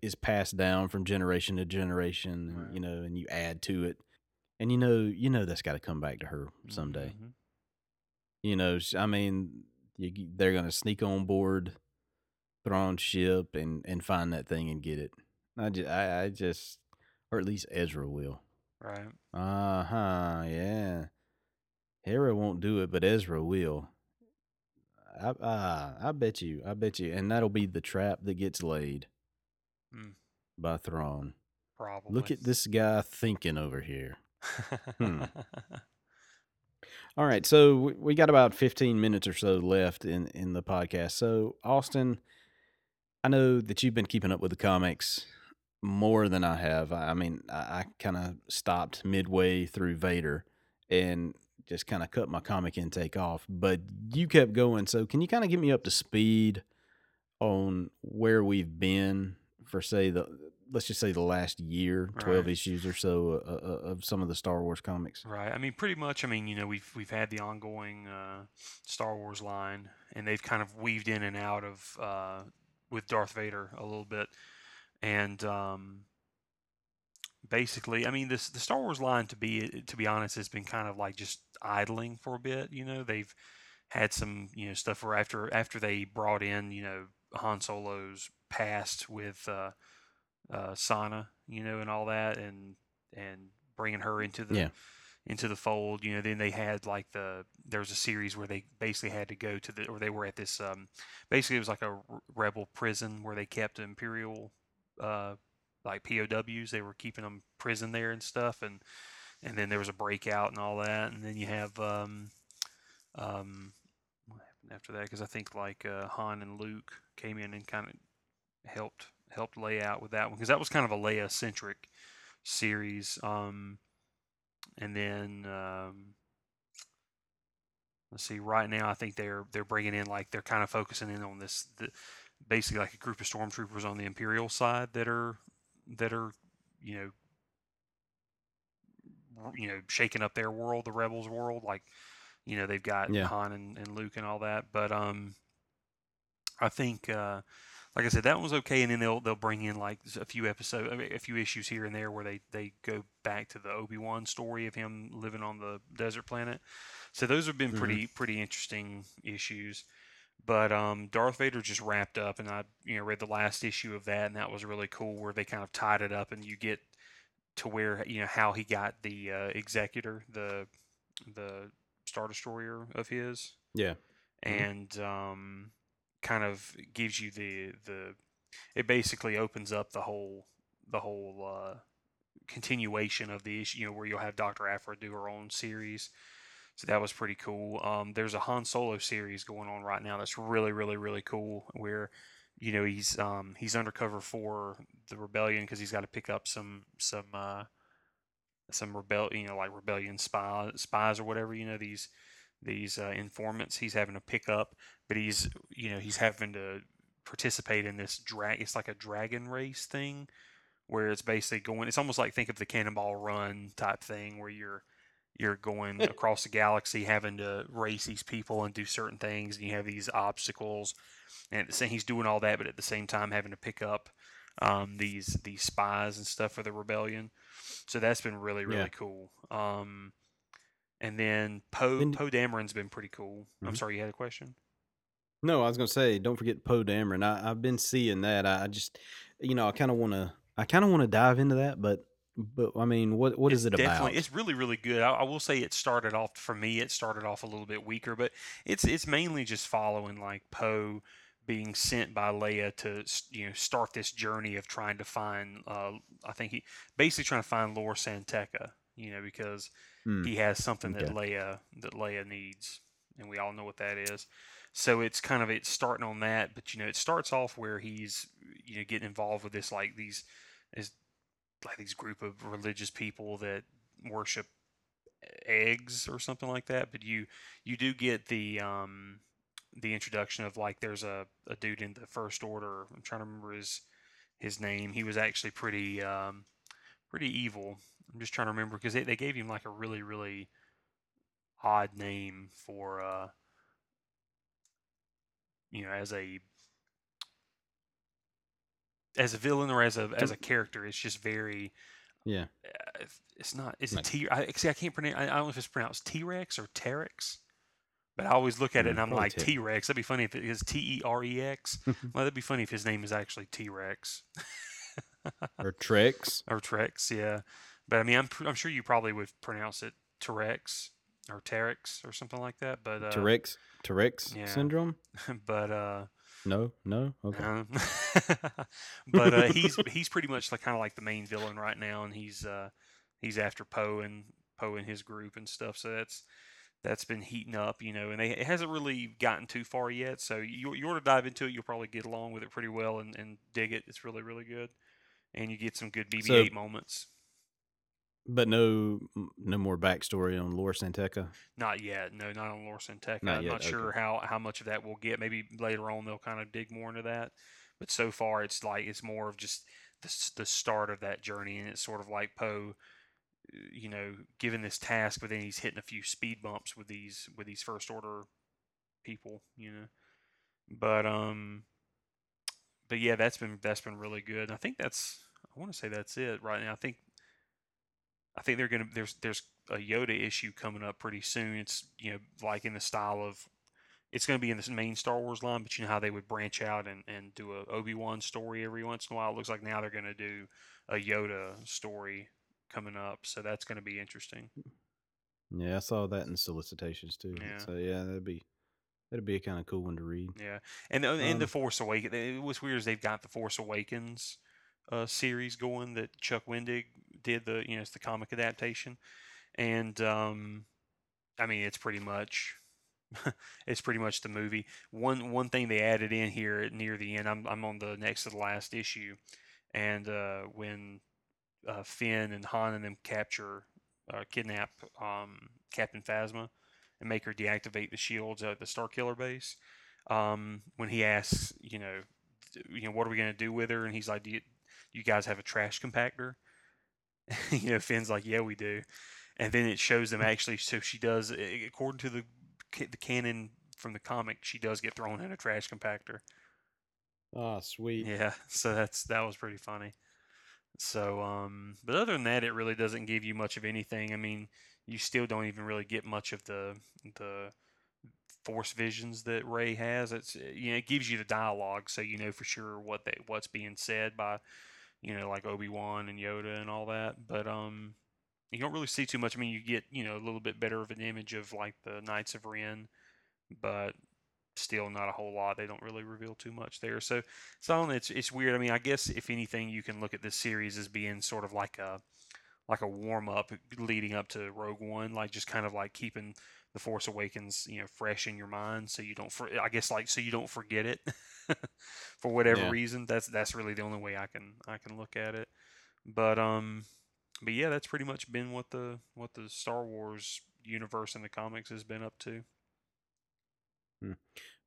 is passed down from generation to generation. Right. You know, and you add to it, and you know, you know that's got to come back to her someday. Mhm. You know, I mean, you, they're gonna sneak on board Thrawn's ship and and find that thing and get it. I just, I, I just, or at least Ezra will. Right. Uh huh. Yeah. Hera won't do it, but Ezra will. I, uh, I bet you. I bet you, and that'll be the trap that gets laid Mm. by Thrawn. Probably. Look at this guy thinking over here. Hmm. All right, so we- got about 15 minutes or so left in in the podcast. So, Austin, I know that you've been keeping up with the comics more than I have. I I mean, I, I kind of stopped midway through Vader and just kind of cut my comic intake off, but you kept going. So, can you kind of get me up to speed on where we've been for say the let's just say the last year, 12 Right. issues or so uh, uh, of some of the Star Wars comics? Right. I mean, pretty much. I mean, you know, we've we've had the ongoing uh, Star Wars line, and they've kind of weaved in and out of uh, with Darth Vader a little bit, and um, basically, I mean, this the Star Wars line to be to be honest has been kind of like just idling for a bit. You know, they've had some you know stuff where after after they brought in you know Han Solo's past with uh, uh, Sana, you know, and all that, and and bringing her into the Yeah. into the fold. You know, then they had like the there was a series where they basically had to go to the or they were at this um basically it was like a rebel prison where they kept imperial uh like POWs. They were keeping them prison there and stuff, and and then there was a breakout and all that, and then you have um um what happened after that? Because I think like uh, Han and Luke came in and kind of helped helped lay out with that one because that was kind of a Leia centric series. Um, and then um, let's see, right now I think they're they're bringing in like they're kind of focusing in on this the, basically like a group of stormtroopers on the Imperial side that are that are you know you know shaking up their world, the Rebels world, like you know they've got Yeah. Han and, and Luke and all that. But um, I think uh, like I said, that one was okay, and then they'll they'll bring in like a few episodes, a few issues here and there where they they go back to the Obi Wan story of him living on the desert planet. So those have been Mhm. pretty pretty interesting issues. But um, Darth Vader just wrapped up, and I you know read the last issue of that, and that was really cool, where they kind of tied it up, and you get to where you know how he got the uh, executor, the the Star Destroyer of his, Yeah. Mhm. and um, kind of gives you the the it basically opens up the whole the whole uh, continuation of the issue, you know, where you'll have Doctor Aphra do her own series. So that was pretty cool. Um, there's a Han Solo series going on right now that's really, really, really cool. Where, you know, he's um, he's undercover for the rebellion because he's got to pick up some some uh, some rebel, you know, like rebellion spies or whatever. You know, these these uh, informants he's having to pick up, but he's you know he's having to participate in this drag. It's like a dragon race thing where it's basically going. It's almost like think of the Cannonball Run type thing where you're you're going across the galaxy having to race these people and do certain things, and you have these obstacles. And at the same, he's doing all that, but at the same time having to pick up um, these these spies and stuff for the rebellion. So that's been really really Yeah. cool. Um, and then Poe Poe Dameron's been pretty cool. I'm Mhm. sorry, you had a question. No, I was gonna say, don't forget Poe Dameron. I, I've been seeing that. I, I just, you know, I kind of want to, I kind of want to dive into that, but, but I mean, what what is It's it about? definitely, It's really, really good. I, I will say it started off for me. It started off a little bit weaker, but it's it's mainly just following like Poe being sent by Leia to you know start this journey of trying to find. Uh, I think he basically trying to find Lor San Tekka. You know because Hmm, he has something that okay. Leia that Leia needs, and we all know what that is. So it's kind of it's starting on that, but you know it starts off where he's you know getting involved with this like these is like these group of religious people that worship eggs or something like that. But you you do get the um the introduction of like there's a, a dude in the first order. I'm trying to remember his his name. He was actually pretty um pretty evil. I'm just trying to remember because they, they gave him like a really really odd name for uh you know as a as a villain or as a as a character it's just very yeah, uh, it's not is it T I see I can't pronounce I I don't know if it's pronounced T-Rex or Terex but I always look at it Mm, and I'm probably like T-Rex. That'd be funny if it is T-E-R-E-X well that'd be funny if his name is actually T-Rex. Or Trex. or Trex yeah but I mean I'm I'm sure you probably would pronounce it Terex or Terex or something like that but uh, Terex, Terex yeah. syndrome. but uh No, no, okay. Um, but uh, he's he's pretty much like kind of like the main villain right now, and he's uh, he's after Poe and Poe and his group and stuff. So that's that's been heating up, you know, and they, it hasn't really gotten too far yet. So you you ought to dive into it. You'll probably get along with it pretty well and, and dig it. It's really really good, and you get some good BB-8 moments. But no, no more backstory on Laura San Tekka. Not yet. No, not on Laura San Tekka. Not I'm yet, not sure okay. how, how much of that we'll get. Maybe later on they'll kind of dig more into that. But so far, it's like it's more of just the, the start of that journey, and it's sort of like Poe, you know, given this task, but then he's hitting a few speed bumps with these with these first order people, you know. But um, but yeah, that's been that's been really good. And I think that's I want to say that's it right now. I think I think they're gonna there's there's a Yoda issue coming up pretty soon. It's you know like in the style of it's going to be in this main Star Wars line, but you know how they would branch out and, and do a Obi Wan story every once in a while. It looks like now they're going to do a Yoda story coming up, so that's going to be interesting. Yeah, I saw that in solicitations too. Yeah. So yeah, that'd be that'd be a kind of cool one to read. Yeah, and the- and the Um, Force Awakens. What's weird is they've got the Force Awakens uh, series going that Chuck Wendig did the you know it's the comic adaptation, and um, I mean it's pretty much it's pretty much the movie. One one thing they added in here near the end. I'm I'm on the next to the last issue, and uh, when uh, Finn and Han and them capture, uh, kidnap um, Captain Phasma, and make her deactivate the shields at the Star Killer base. Um, when he asks, you know, you know, what are we gonna do with her? And he's like, do you, you guys have a trash compactor? you know, Finn's like, yeah, we do. And then it shows them actually. So she does, according to the the canon from the comic, she does get thrown in a trash compactor. Oh, sweet. Yeah, so that's that was pretty funny. So, um, but other than that, it really doesn't give you much of anything. I mean, you still don't even really get much of the the force visions that Rey has. It's you know it gives you the dialogue, so you know for sure what they what's being said by you know like Obi Wan and Yoda and all that. But um, you don't really see too much. I mean, you get you know a little bit better of an image of like the Knights of Ren, but still not a whole lot. They don't really reveal too much there. So, so it's it's weird. I mean, I guess if anything, you can look at this series as being sort of like a like a warm up leading up to Rogue One, like just kind of like keeping the Force Awakens, you know, fresh in your mind, so you don't. For, I guess like so you don't forget it for whatever yeah. reason. That's that's really the only way I can I can look at it. But um, but yeah, that's pretty much been what the what the Star Wars universe in the comics has been up to. Hmm.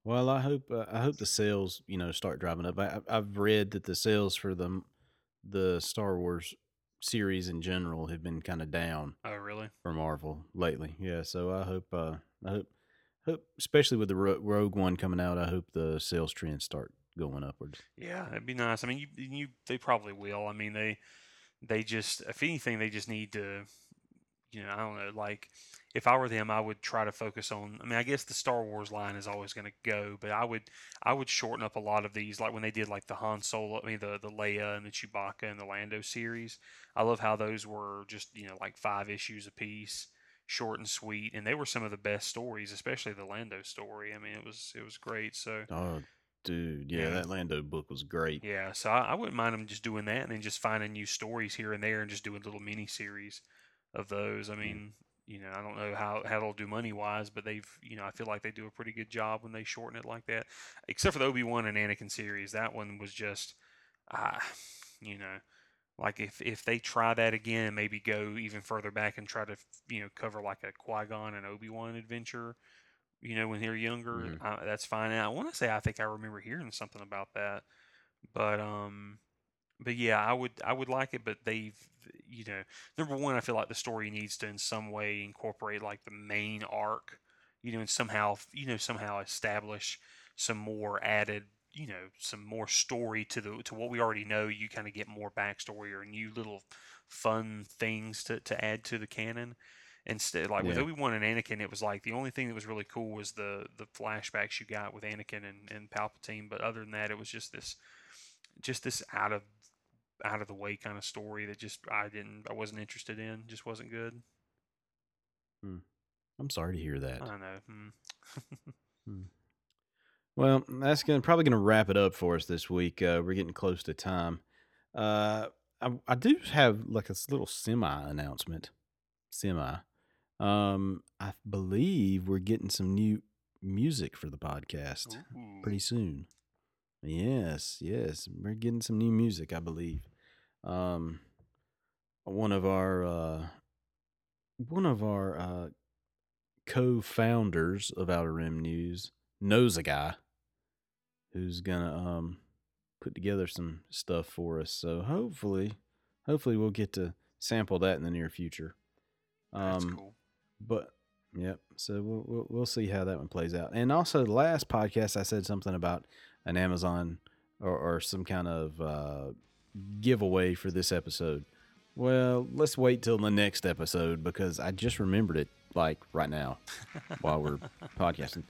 Well, I hope uh, I hope the sales you know start driving up. I, I've read that the sales for the the Star Wars series in general have been kind of down. Oh, really? For Marvel lately, yeah. So I hope uh, I hope hope especially with the Rogue One coming out, I hope the sales trends start going upwards. Yeah, it'd be nice. I mean, you you they probably will. I mean, they they just, if anything, they just need to, you know, I don't know, like if I were them, I would try to focus on. I mean, I guess the Star Wars line is always going to go, but I would, I would shorten up a lot of these, like when they did like the Han Solo, I mean the the Leia and the Chewbacca and the Lando series. I love how those were just you know like five issues a piece, short and sweet, and they were some of the best stories, especially the Lando story. I mean, it was it was great. So. Oh, dude. Yeah, yeah, that Lando book was great. Yeah, so I, I, wouldn't mind them just doing that and then just finding new stories here and there and just doing little mini series of those. I mm. mean. You know, I don't know how, how they'll do money wise, but they've, you know, I feel like they do a pretty good job when they shorten it like that. Except for the Obi Wan and Anakin series, that one was just, ah, uh, you know, like if if they try that again, maybe go even further back and try to, you know, cover like a Qui Gon and Obi Wan adventure you know, when they're younger. Mm-hmm. Uh, that's fine. And I want to say I think I remember hearing something about that, but um, but yeah, I would I would like it, but they've you know, number one, I feel like the story needs to in some way incorporate like the main arc, you know, and somehow you know somehow establish some more added you know some more story to the to what we already know. You kind of get more backstory or new little fun things to, to add to the canon. Instead, like with Obi Wan and Anakin, it was like the only thing that was really cool was the the flashbacks you got with Anakin and, and Palpatine. But other than that, it was just this just this out of out of the way kind of story that just I didn't I wasn't interested in. Just wasn't good. Hmm. I'm sorry to hear that. I know. Hmm. hmm. Well, that's gonna probably gonna wrap it up for us this week. Uh, we're getting close to time. Uh, I, I do have like a little semi announcement. Semi. Um, I believe we're getting some new music for the podcast Ooh. pretty soon. Yes, yes, we're getting some new music, I believe. Um, one of our uh, one of our uh, co-founders of Outer Rim News knows a guy who's gonna um put together some stuff for us. So hopefully, hopefully we'll get to sample that in the near future. Um, That's cool. But yep. So we'll, we'll, we'll see how that one plays out. And also, the last podcast I said something about an Amazon or, or some kind of uh, giveaway for this episode. Well, let's wait till the next episode because I just remembered it like right now while we're podcasting.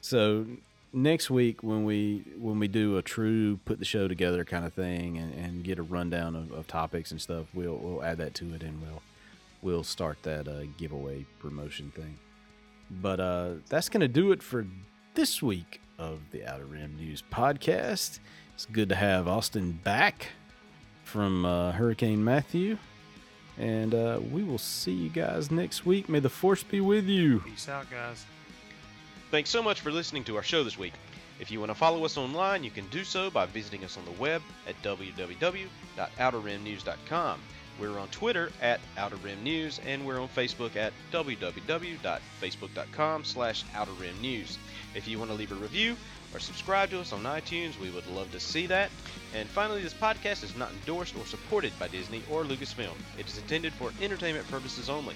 So next week when we when we do a true put the show together kind of thing and, and get a rundown of, of topics and stuff, we'll we'll add that to it and we'll we'll start that uh, giveaway promotion thing. But uh, that's going to do it for this week of the Outer Rim News podcast. It's good to have Austin back from uh, Hurricane Matthew. And uh, we will see you guys next week. May the force be with you. Peace out, guys. Thanks so much for listening to our show this week. If you want to follow us online, you can do so by visiting us on the web at www.outerrimnews.com. We're on Twitter at Outer Rim News, and we're on Facebook at www.facebook.com slash Outer Rim News. If you want to leave a review or subscribe to us on iTunes, we would love to see that. And finally, this podcast is not endorsed or supported by Disney or Lucasfilm. It is intended for entertainment purposes only.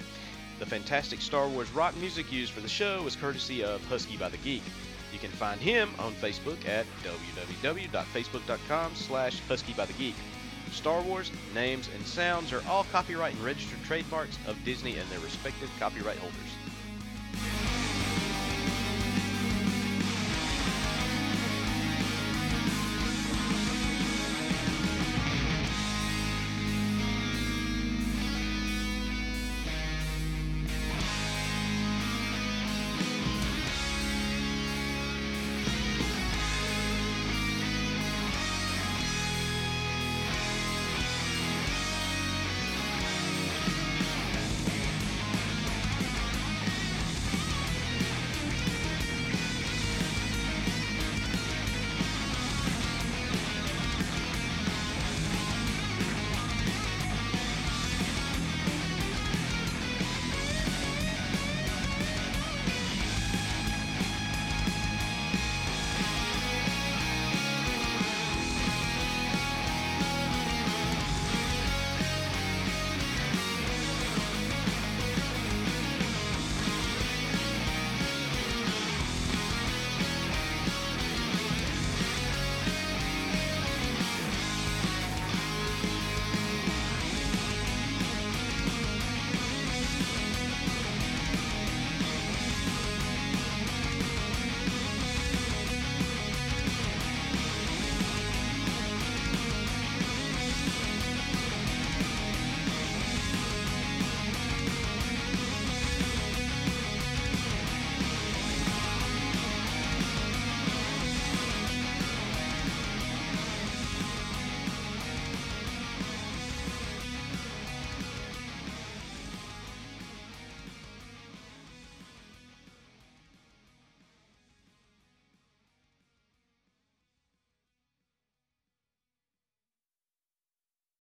The fantastic Star Wars rock music used for the show is courtesy of Husky by the Geek. You can find him on Facebook at www.facebook.com slash huskybythegeek. Star Wars names and sounds are all copyright and registered trademarks of Disney and their respective copyright holders.